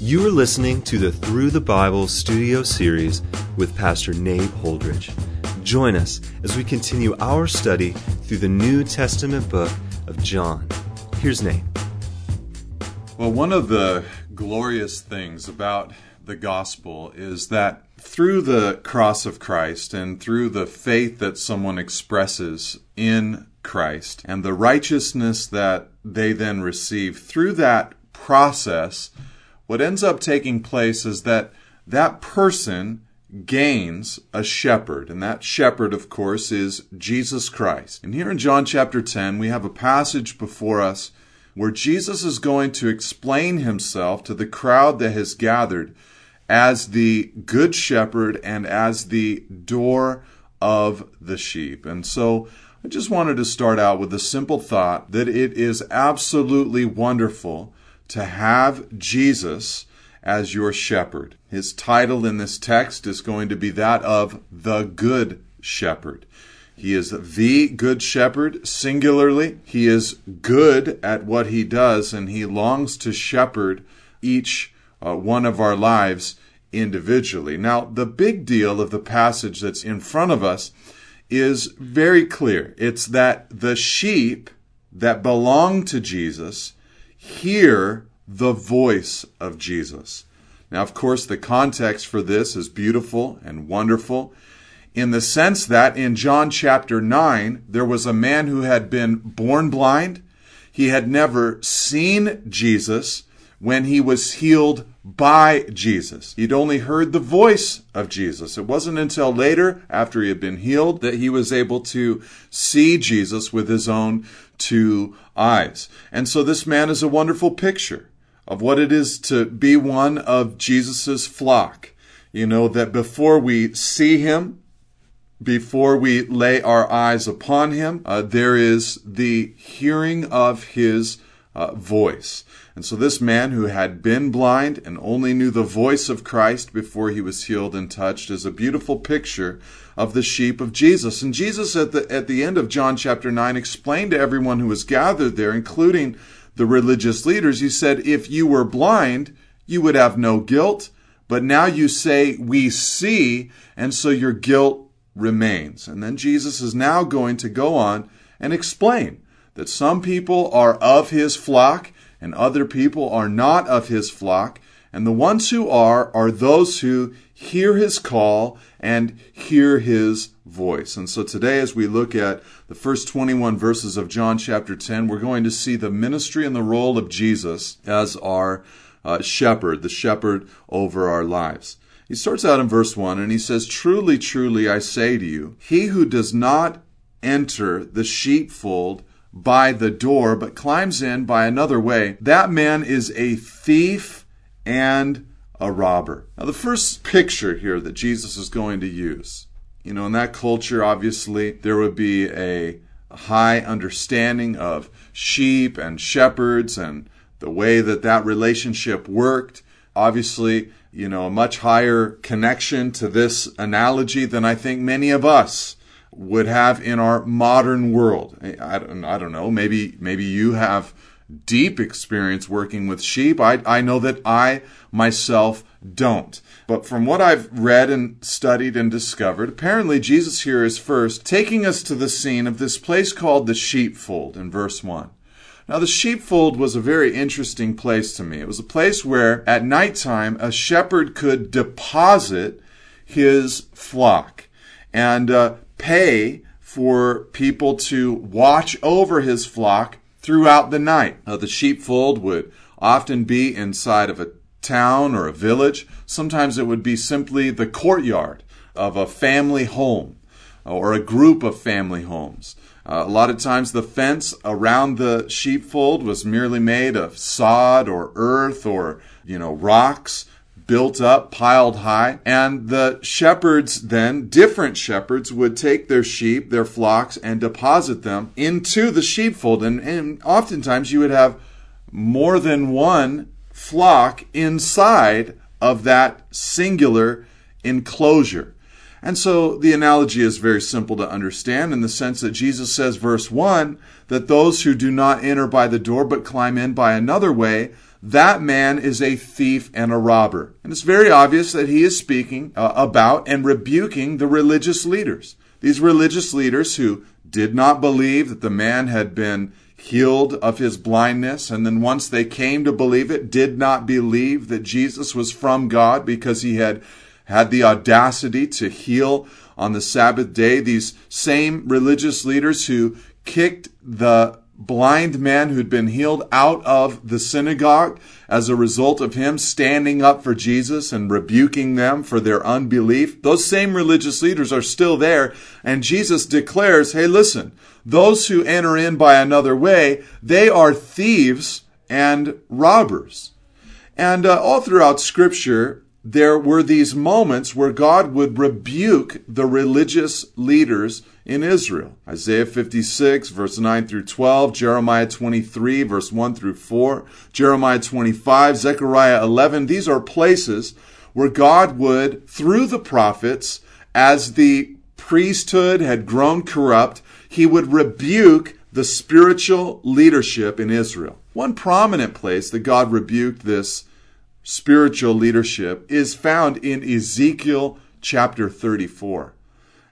You are listening to the Through the Bible studio series with Pastor Nate Holdridge. Join us as we continue our study through the New Testament book of John. Here's Nate. Well, one of the glorious things about the gospel is that through the cross of Christ and through the faith that someone expresses in Christ and the righteousness that they then receive through that process, what ends up taking place is that that person gains a shepherd, and that shepherd, of course, is Jesus Christ. And here in John chapter 10, we have a passage before us where Jesus is going to explain himself to the crowd that has gathered as the good shepherd and as the door of the sheep. And so I just wanted to start out with a simple thought that it is absolutely wonderful to have Jesus as your shepherd. His title in this text is going to be that of the Good Shepherd. He is the Good Shepherd, singularly. He is good at what he does, and he longs to shepherd each uh, one of our lives individually. Now, the big deal of the passage that's in front of us is very clear. It's that the sheep that belong to Jesus hear the voice of Jesus. Now, of course, the context for this is beautiful and wonderful in the sense that in John chapter 9, there was a man who had been born blind. He had never seen Jesus when he was healed by Jesus. He'd only heard the voice of Jesus. It wasn't until later, after he had been healed, that he was able to see Jesus with his own two eyes. And so this man is a wonderful picture of what it is to be one of Jesus's flock. You know, that before we see him, before we lay our eyes upon him, uh, there is the hearing of his uh, voice. And so this man who had been blind and only knew the voice of Christ before he was healed and touched is a beautiful picture of the sheep of Jesus. And Jesus at the at the end of John chapter 9 explained to everyone who was gathered there including the religious leaders he said if you were blind you would have no guilt but now you say we see and so your guilt remains. And then Jesus is now going to go on and explain that some people are of his flock and other people are not of his flock. And the ones who are, are those who hear his call and hear his voice. And so today, as we look at the first 21 verses of John chapter 10, we're going to see the ministry and the role of Jesus as our uh, shepherd, the shepherd over our lives. He starts out in verse 1 and he says, Truly, truly, I say to you, he who does not enter the sheepfold by the door, but climbs in by another way, that man is a thief and a robber. Now, the first picture here that Jesus is going to use, you know, in that culture, obviously, there would be a high understanding of sheep and shepherds and the way that that relationship worked. Obviously, you know, a much higher connection to this analogy than I think many of us would have in our modern world. I don't, I don't know. Maybe, maybe you have deep experience working with sheep. I, I know that I myself don't. But from what I've read and studied and discovered, apparently Jesus here is first taking us to the scene of this place called the sheepfold in verse 1. Now, the sheepfold was a very interesting place to me. It was a place where at nighttime a shepherd could deposit his flock and uh, pay for people to watch over his flock throughout the night. Uh, the sheepfold would often be inside of a town or a village. Sometimes it would be simply the courtyard of a family home or a group of family homes. Uh, a lot of times the fence around the sheepfold was merely made of sod or earth or, you know, rocks built up, piled high. And the shepherds then, different shepherds, would take their sheep, their flocks, and deposit them into the sheepfold. And, and oftentimes you would have more than one flock inside of that singular enclosure. And so the analogy is very simple to understand in the sense that Jesus says, verse 1, that those who do not enter by the door but climb in by another way, that man is a thief and a robber. And it's very obvious that he is speaking uh, about and rebuking the religious leaders. These religious leaders who did not believe that the man had been healed of his blindness, and then once they came to believe it, did not believe that Jesus was from God because he had had the audacity to heal on the Sabbath day. These same religious leaders who kicked the blind man who'd been healed out of the synagogue as a result of him standing up for Jesus and rebuking them for their unbelief. Those same religious leaders are still there, and Jesus declares, hey, listen, those who enter in by another way, they are thieves and robbers. And uh, all throughout Scripture, there were these moments where God would rebuke the religious leaders in Israel. Isaiah 56, verse 9 through 12, Jeremiah 23, verse 1 through 4, Jeremiah 25, Zechariah 11. These are places where God would, through the prophets, as the priesthood had grown corrupt, he would rebuke the spiritual leadership in Israel. One prominent place that God rebuked this spiritual leadership is found in Ezekiel chapter 34.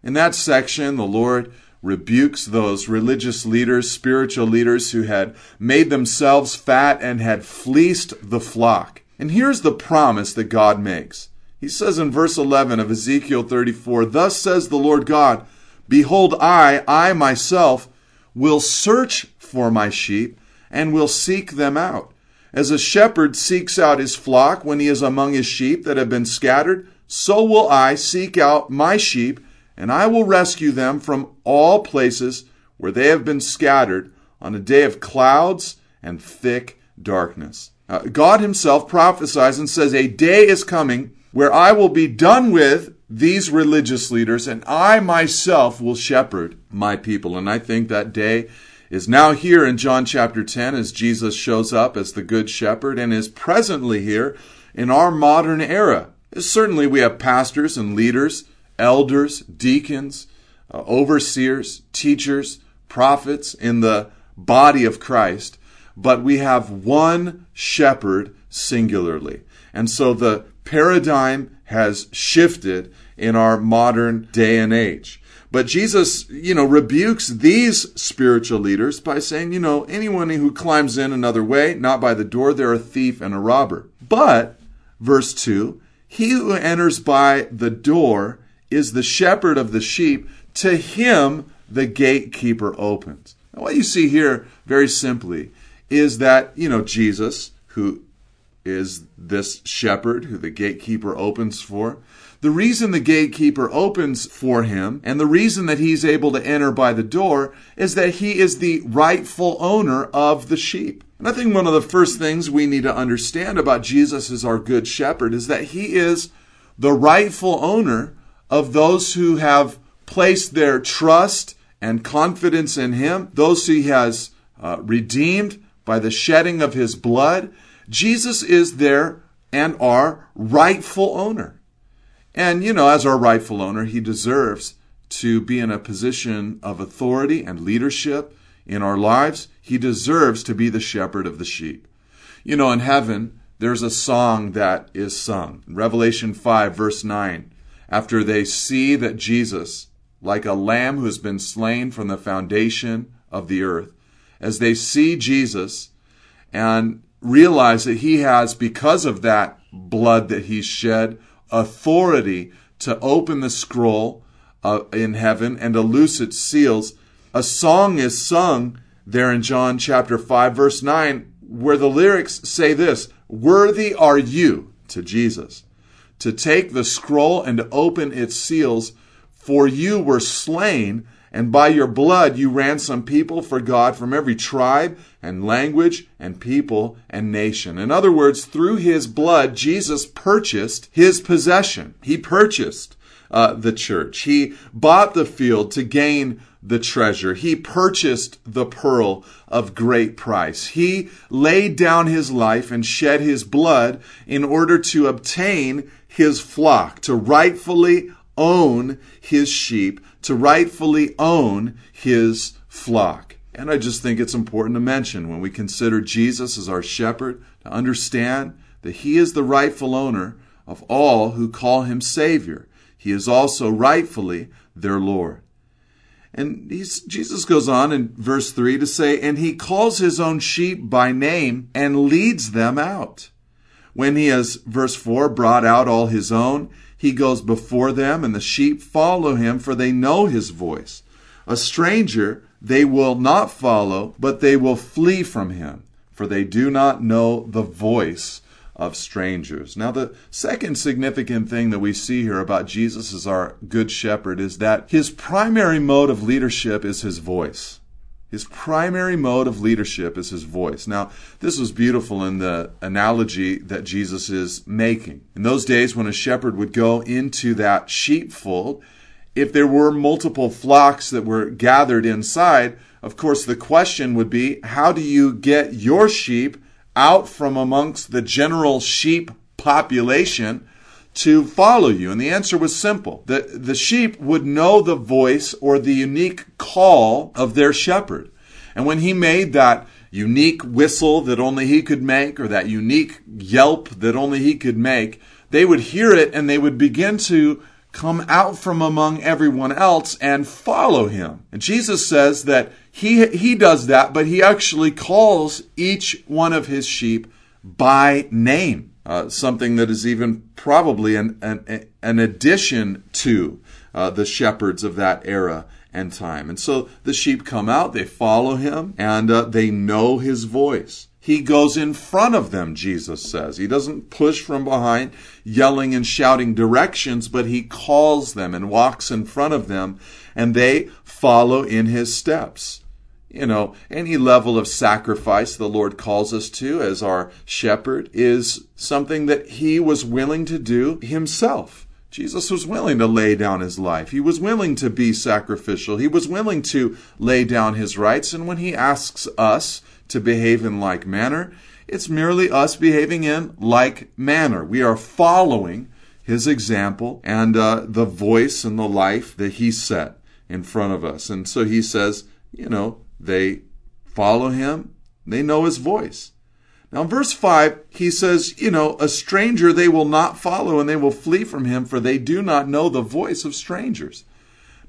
In that section, the Lord rebukes those religious leaders, spiritual leaders who had made themselves fat and had fleeced the flock. And here's the promise that God makes. He says in verse 11 of Ezekiel 34, Thus says the Lord God, Behold, I, I myself, will search for my sheep and will seek them out. As a shepherd seeks out his flock when he is among his sheep that have been scattered, so will I seek out my sheep, and I will rescue them from all places where they have been scattered on a day of clouds and thick darkness. Uh, God himself prophesies and says, A day is coming where I will be done with these religious leaders, and I myself will shepherd my people. And I think that day is now here in John chapter 10 as Jesus shows up as the Good Shepherd and is presently here in our modern era. Certainly, we have pastors and leaders, elders, deacons, uh, overseers, teachers, prophets in the body of Christ, but we have one shepherd singularly. And so the paradigm has shifted in our modern day and age. But Jesus, you know, rebukes these spiritual leaders by saying, you know, anyone who climbs in another way, not by the door, they're a thief and a robber. But, verse 2, he who enters by the door is the shepherd of the sheep. To him the gatekeeper opens. Now, what you see here, very simply, is that, you know, Jesus, who is this shepherd who the gatekeeper opens for, the reason the gatekeeper opens for him and the reason that he's able to enter by the door is that he is the rightful owner of the sheep. And I think one of the first things we need to understand about Jesus as our good shepherd is that he is the rightful owner of those who have placed their trust and confidence in him, those he has uh, redeemed by the shedding of his blood. Jesus is their and our rightful owner. And, you know, as our rightful owner, he deserves to be in a position of authority and leadership in our lives. He deserves to be the shepherd of the sheep. You know, in heaven, there's a song that is sung. Revelation 5, verse 9. After they see that Jesus, like a lamb who has been slain from the foundation of the earth, as they see Jesus and realize that he has, because of that blood that he's shed, authority to open the scroll uh, in heaven and to loose its seals. A song is sung there in John chapter 5, verse 9, where the lyrics say this Worthy are you to Jesus to take the scroll and to open its seals, for you were slain and by your blood you ransom people for God from every tribe and language and people and nation. In other words, through his blood, Jesus purchased his possession. He purchased uh, the church. He bought the field to gain the treasure. He purchased the pearl of great price. He laid down his life and shed his blood in order to obtain his flock, to rightfully own his sheep, to rightfully own his flock. And I just think it's important to mention when we consider Jesus as our shepherd, to understand that he is the rightful owner of all who call him Savior. He is also rightfully their Lord. And Jesus goes on in verse 3 to say, And he calls his own sheep by name and leads them out. When he has, verse 4, brought out all his own, he goes before them, and the sheep follow him, for they know his voice. A stranger they will not follow, but they will flee from him, for they do not know the voice of strangers. Now, the second significant thing that we see here about Jesus as our good shepherd is that his primary mode of leadership is his voice. His primary mode of leadership is his voice. Now, this was beautiful in the analogy that Jesus is making. In those days, when a shepherd would go into that sheepfold, if there were multiple flocks that were gathered inside, of course, the question would be how do you get your sheep out from amongst the general sheep population to follow you? And the answer was simple. The, the sheep would know the voice or the unique call of their shepherd. And when he made that unique whistle that only he could make or that unique yelp that only he could make, they would hear it and they would begin to come out from among everyone else and follow him. And Jesus says that he, he does that, but he actually calls each one of his sheep by name. Uh, something that is even probably an, an, an addition to uh, the shepherds of that era and time. And so the sheep come out, they follow him, and uh, they know his voice. He goes in front of them, Jesus says. He doesn't push from behind, yelling and shouting directions, but he calls them and walks in front of them, and they follow in his steps. You know, any level of sacrifice the Lord calls us to as our shepherd is something that he was willing to do himself. Jesus was willing to lay down his life. He was willing to be sacrificial. He was willing to lay down his rights. And when he asks us, to behave in like manner. It's merely us behaving in like manner. We are following his example and uh, the voice and the life that he set in front of us. And so he says, you know, they follow him, they know his voice. Now, in verse 5, he says, you know, a stranger they will not follow and they will flee from him, for they do not know the voice of strangers.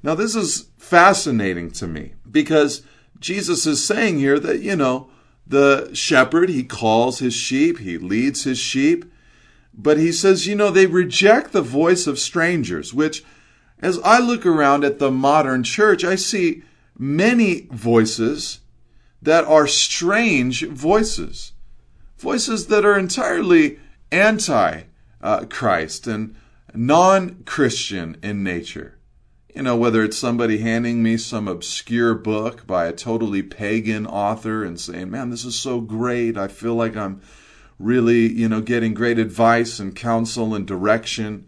Now, this is fascinating to me because Jesus is saying here that, you know, the shepherd, he calls his sheep, he leads his sheep, but he says, you know, they reject the voice of strangers, which, as I look around at the modern church, I see many voices that are strange voices, voices that are entirely anti Christ and non Christian in nature. You know, whether it's somebody handing me some obscure book by a totally pagan author and saying, man, this is so great. I feel like I'm really, you know, getting great advice and counsel and direction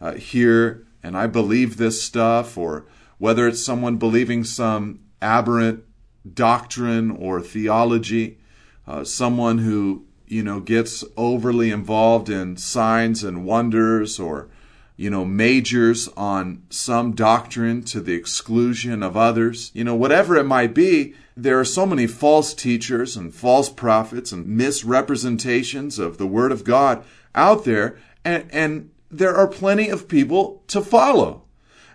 uh, here, and I believe this stuff, or whether it's someone believing some aberrant doctrine or theology, uh, someone who, you know, gets overly involved in signs and wonders or you know, majors on some doctrine to the exclusion of others. You know, whatever it might be, there are so many false teachers and false prophets and misrepresentations of the Word of God out there, and, and there are plenty of people to follow.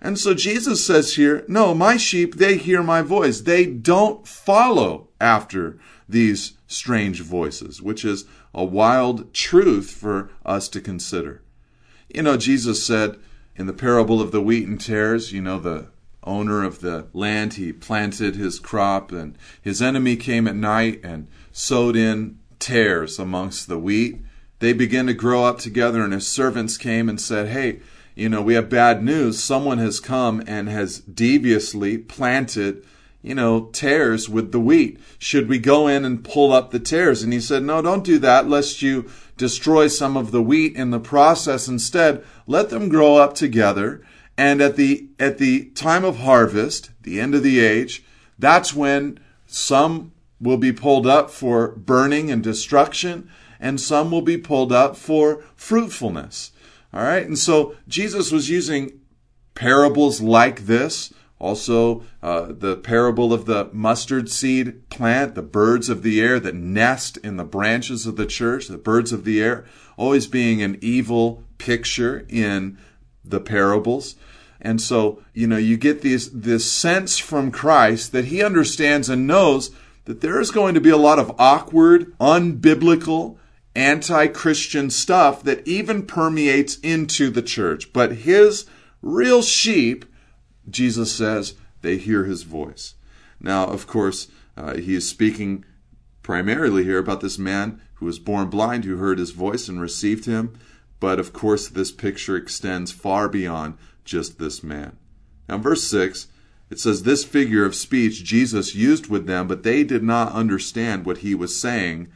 And so Jesus says here, no, my sheep, they hear my voice. They don't follow after these strange voices, which is a wild truth for us to consider. You know, Jesus said in the parable of the wheat and tares, you know, the owner of the land, he planted his crop, and his enemy came at night and sowed in tares amongst the wheat. They began to grow up together, and his servants came and said, Hey, you know, we have bad news. Someone has come and has deviously planted, you know, tares with the wheat. Should we go in and pull up the tares? And he said, No, don't do that, lest you destroy some of the wheat in the process. Instead, let them grow up together. And at the, at the time of harvest, the end of the age, that's when some will be pulled up for burning and destruction, and some will be pulled up for fruitfulness. All right. And so Jesus was using parables like this Also, uh, the parable of the mustard seed plant, the birds of the air that nest in the branches of the church, the birds of the air, always being an evil picture in the parables. And so, you know, you get this, this sense from Christ that he understands and knows that there is going to be a lot of awkward, unbiblical, anti Christian stuff that even permeates into the church. But his real sheep, Jesus says, they hear his voice. Now, of course, uh, he is speaking primarily here about this man who was born blind, who heard his voice and received him. But of course, this picture extends far beyond just this man. Now, verse 6, it says, This figure of speech Jesus used with them, but they did not understand what he was saying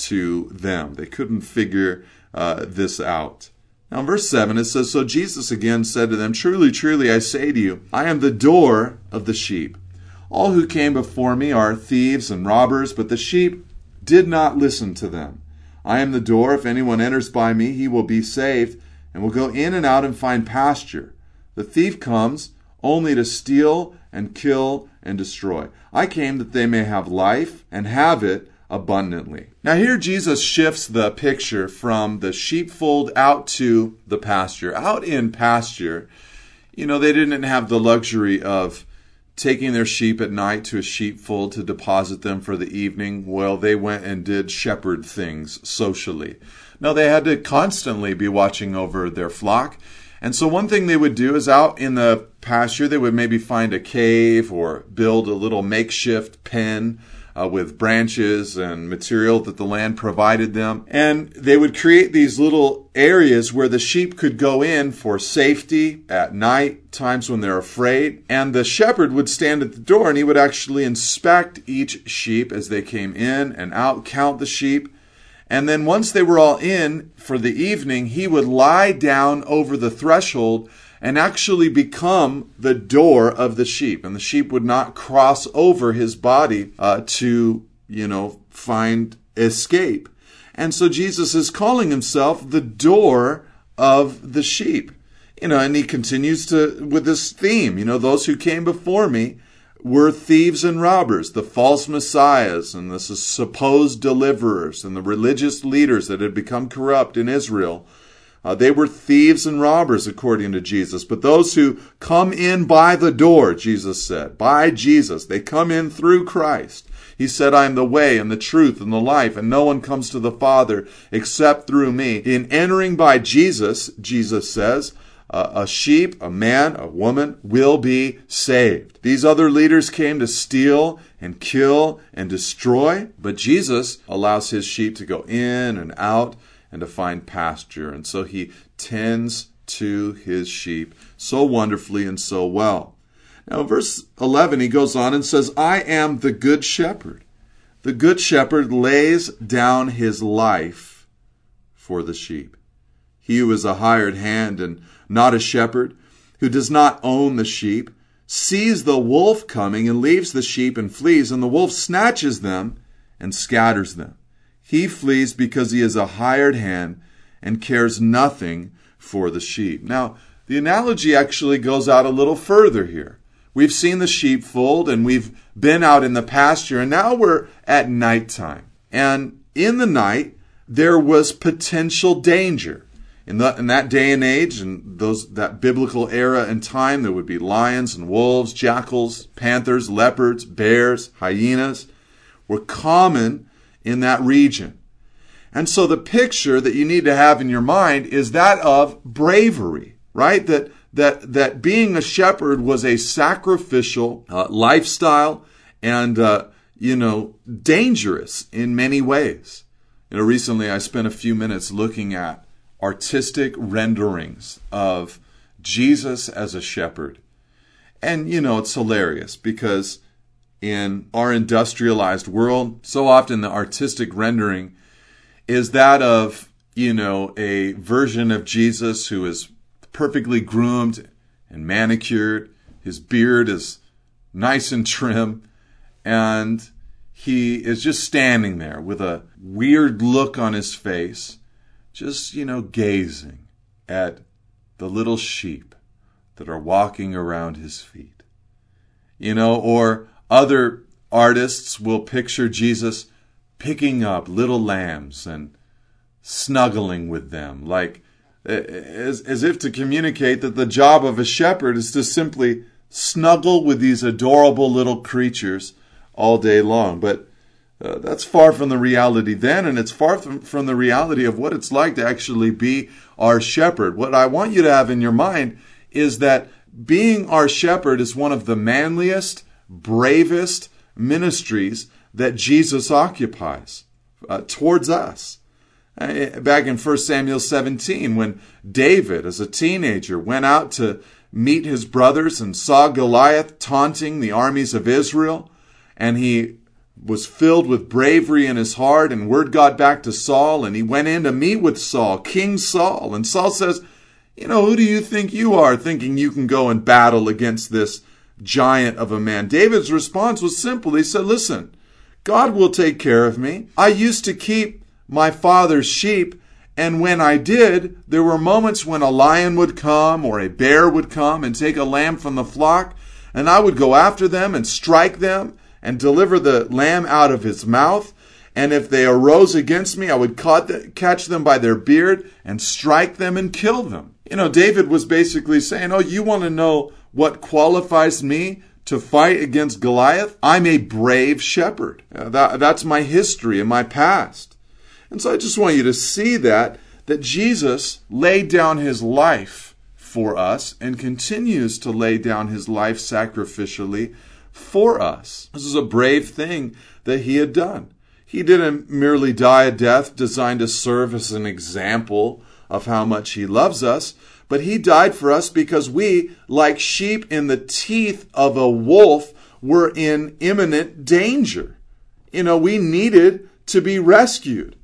to them. They couldn't figure uh, this out. Now, in verse 7, it says, So Jesus again said to them, Truly, truly, I say to you, I am the door of the sheep. All who came before me are thieves and robbers, but the sheep did not listen to them. I am the door. If anyone enters by me, he will be saved, and will go in and out and find pasture. The thief comes only to steal and kill and destroy. I came that they may have life and have it abundantly. Now, here Jesus shifts the picture from the sheepfold out to the pasture. Out in pasture, you know, they didn't have the luxury of taking their sheep at night to a sheepfold to deposit them for the evening. Well, they went and did shepherd things socially. No, they had to constantly be watching over their flock. And so one thing they would do is out in the pasture, they would maybe find a cave or build a little makeshift pen uh, with branches and material that the land provided them. And they would create these little areas where the sheep could go in for safety at night, times when they're afraid. And the shepherd would stand at the door and he would actually inspect each sheep as they came in and out, count the sheep. And then once they were all in for the evening, he would lie down over the threshold and actually become the door of the sheep. And the sheep would not cross over his body uh, to, you know, find escape. And so Jesus is calling himself the door of the sheep. You know, and he continues to with this theme, you know, those who came before me were thieves and robbers, the false messiahs and the supposed deliverers and the religious leaders that had become corrupt in Israel. Uh, they were thieves and robbers, according to Jesus. But those who come in by the door, Jesus said, by Jesus, they come in through Christ. He said, I am the way and the truth and the life, and no one comes to the Father except through me. In entering by Jesus, Jesus says, a sheep, a man, a woman will be saved. These other leaders came to steal and kill and destroy, but Jesus allows his sheep to go in and out and to find pasture. And so he tends to his sheep so wonderfully and so well. Now, verse 11, he goes on and says, I am the good shepherd. The good shepherd lays down his life for the sheep. He who is a hired hand and not a shepherd, who does not own the sheep, sees the wolf coming and leaves the sheep and flees, and the wolf snatches them and scatters them. He flees because he is a hired hand and cares nothing for the sheep. Now, the analogy actually goes out a little further here. We've seen the sheepfold and we've been out in the pasture, and now we're at nighttime. And in the night, there was potential danger. In, the, in that day and age, and those that biblical era and time, there would be lions and wolves, jackals, panthers, leopards, bears, hyenas, were common in that region. And so the picture that you need to have in your mind is that of bravery, right? That that that being a shepherd was a sacrificial uh, lifestyle and uh, you know dangerous in many ways. You know, recently I spent a few minutes looking at artistic renderings of Jesus as a shepherd, and you know it's hilarious because in our industrialized world, so often the artistic rendering is that of, you know, a version of Jesus who is perfectly groomed and manicured. His beard is nice and trim. And he is just standing there with a weird look on his face, just, you know, gazing at the little sheep that are walking around his feet. You know, or other artists will picture Jesus picking up little lambs and snuggling with them, like as, as if to communicate that the job of a shepherd is to simply snuggle with these adorable little creatures all day long. But uh, that's far from the reality then, and it's far from, from the reality of what it's like to actually be our shepherd. What I want you to have in your mind is that being our shepherd is one of the manliest, bravest ministries that Jesus occupies uh, towards us. Uh, back in 1 Samuel 17, when David, as a teenager, went out to meet his brothers and saw Goliath taunting the armies of Israel, and he was filled with bravery in his heart, and word got back to Saul, and he went in to meet with Saul, King Saul. And Saul says, You know, who do you think you are, thinking you can go and battle against this giant of a man? David's response was simple. He said, Listen, God will take care of me. I used to keep my father's sheep, and when I did, there were moments when a lion would come or a bear would come and take a lamb from the flock, and I would go after them and strike them and deliver the lamb out of his mouth. And if they arose against me, I would catch them by their beard and strike them and kill them. You know, David was basically saying, Oh, you want to know what qualifies me to fight against Goliath? I'm a brave shepherd. Uh, that, that's my history and my past. And so I just want you to see that, that Jesus laid down his life for us and continues to lay down his life sacrificially for us. This is a brave thing that he had done. He didn't merely die a death designed to serve as an example of how much he loves us, but he died for us because we, like sheep in the teeth of a wolf, were in imminent danger. You know, we needed to be rescued.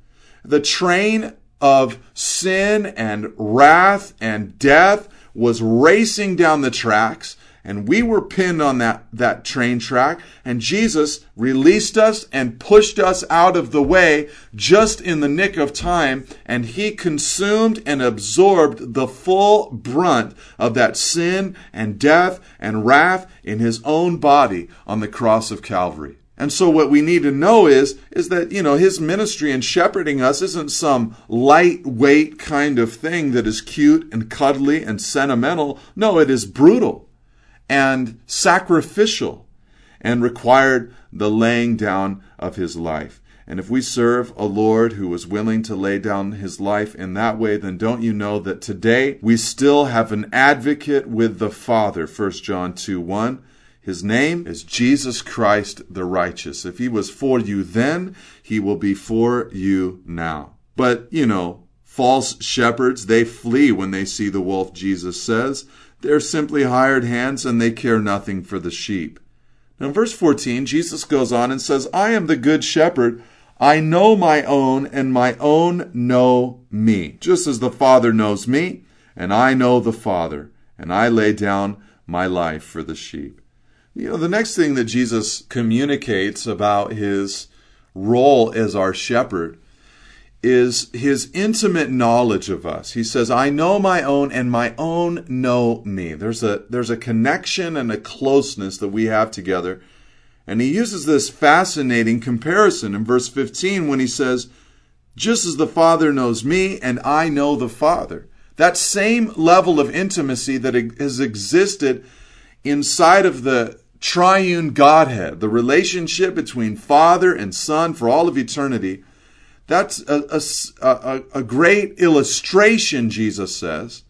The train of sin and wrath and death was racing down the tracks and we were pinned on that, that train track, and Jesus released us and pushed us out of the way just in the nick of time, and he consumed and absorbed the full brunt of that sin and death and wrath in his own body on the cross of Calvary. And so what we need to know is, is that, you know, his ministry in shepherding us isn't some lightweight kind of thing that is cute and cuddly and sentimental. No, it is brutal and sacrificial and required the laying down of his life. And if we serve a Lord who was willing to lay down his life in that way, then don't you know that today we still have an advocate with the Father, 1 John 2 1. His name is Jesus Christ the righteous. If he was for you then, he will be for you now. But, you know, false shepherds, they flee when they see the wolf, Jesus says. They're simply hired hands and they care nothing for the sheep. Now, in verse 14, Jesus goes on and says, I am the good shepherd. I know my own, and my own know me, just as the Father knows me, and I know the Father, and I lay down my life for the sheep. You know, the next thing that Jesus communicates about his role as our shepherd is his intimate knowledge of us. He says, I know my own and my own know me. There's a, there's a connection and a closeness that we have together. And he uses this fascinating comparison in verse 15 when he says, just as the Father knows me and I know the Father. That same level of intimacy that has existed inside of the triune Godhead, the relationship between Father and Son for all of eternity, that's a, a, a, great illustration, Jesus says,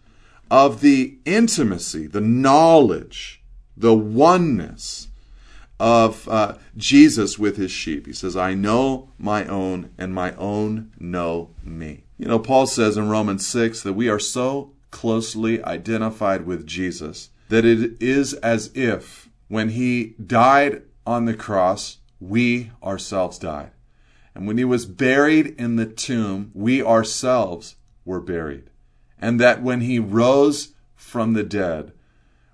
of the intimacy, the knowledge, the oneness of uh, Jesus with his sheep. He says, I know my own, and my own know me. You know, Paul says in Romans 6 that we are so closely identified with Jesus that it is as if when he died on the cross, we ourselves died. And when he was buried in the tomb, we ourselves were buried. And that when he rose from the dead,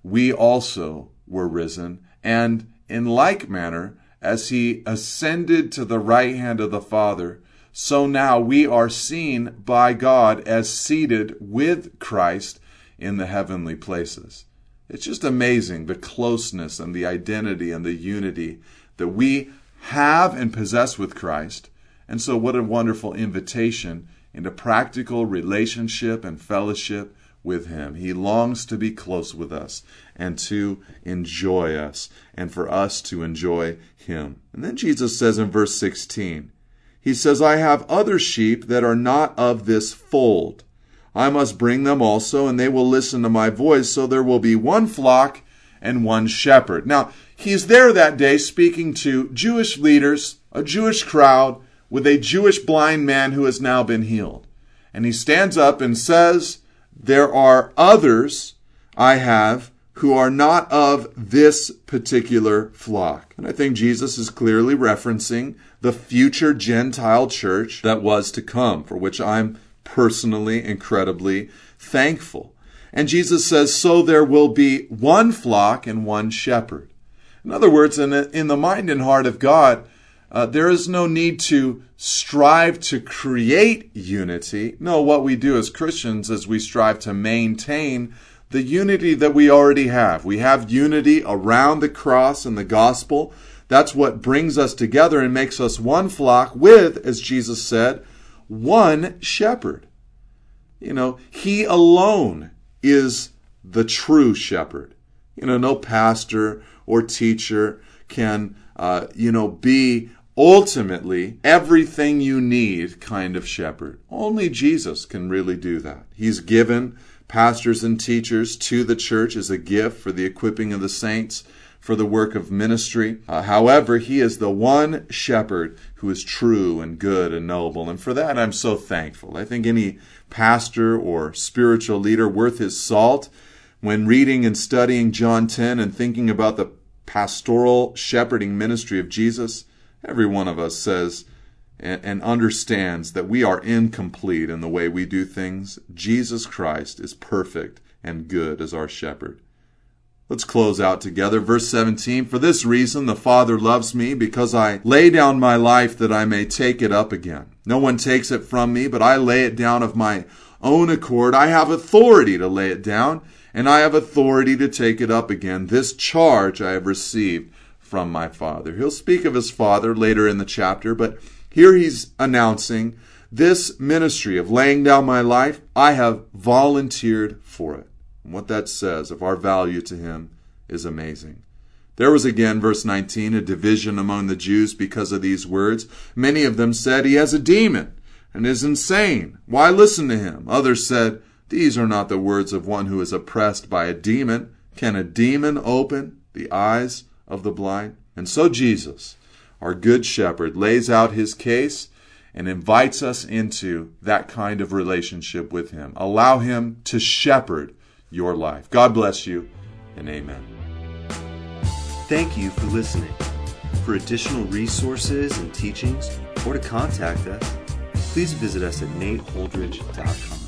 we also were risen. And in like manner, as he ascended to the right hand of the Father, so now we are seen by God as seated with Christ in the heavenly places. It's just amazing the closeness and the identity and the unity that we have and possess with Christ. And so, what a wonderful invitation into practical relationship and fellowship with Him. He longs to be close with us and to enjoy us and for us to enjoy Him. And then Jesus says in verse 16, He says, I have other sheep that are not of this fold. I must bring them also, and they will listen to my voice, so there will be one flock and one shepherd. Now, he's there that day speaking to Jewish leaders, a Jewish crowd, with a Jewish blind man who has now been healed. And he stands up and says, There are others I have who are not of this particular flock. And I think Jesus is clearly referencing the future Gentile church that was to come, for which I'm personally incredibly thankful. And Jesus says, So there will be one flock and one shepherd. In other words, in the, in the mind and heart of God, uh, there is no need to strive to create unity. No, what we do as Christians is we strive to maintain the unity that we already have. We have unity around the cross and the gospel. That's what brings us together and makes us one flock with, as Jesus said, one shepherd. You know, he alone is the true shepherd. You know, no pastor or teacher can, uh, you know, be ultimately everything you need kind of shepherd. Only Jesus can really do that. He's given pastors and teachers to the church as a gift for the equipping of the saints for the work of ministry. Uh, however, he is the one shepherd who is true and good and noble. And for that, I'm so thankful. I think any pastor or spiritual leader worth his salt, when reading and studying John 10 and thinking about the pastoral shepherding ministry of Jesus, every one of us says, and, understands that we are incomplete in the way we do things. Jesus Christ is perfect and good as our shepherd. Let's close out together. Verse 17 For this reason the Father loves me, because I lay down my life that I may take it up again. No one takes it from me, but I lay it down of my own accord. I have authority to lay it down, and I have authority to take it up again. This charge I have received from my Father. He'll speak of his Father later in the chapter, but here he's announcing this ministry of laying down my life, I have volunteered for it. And what that says of our value to him is amazing. There was again, verse 19, a division among the Jews because of these words. Many of them said, He has a demon and is insane. Why listen to him? Others said, These are not the words of one who is oppressed by a demon. Can a demon open the eyes of the blind? And so Jesus, our good shepherd, lays out his case and invites us into that kind of relationship with him. Allow him to shepherd your life. God bless you and amen. Thank you for listening. For additional resources and teachings or to contact us, please visit us at nateholdridge.com.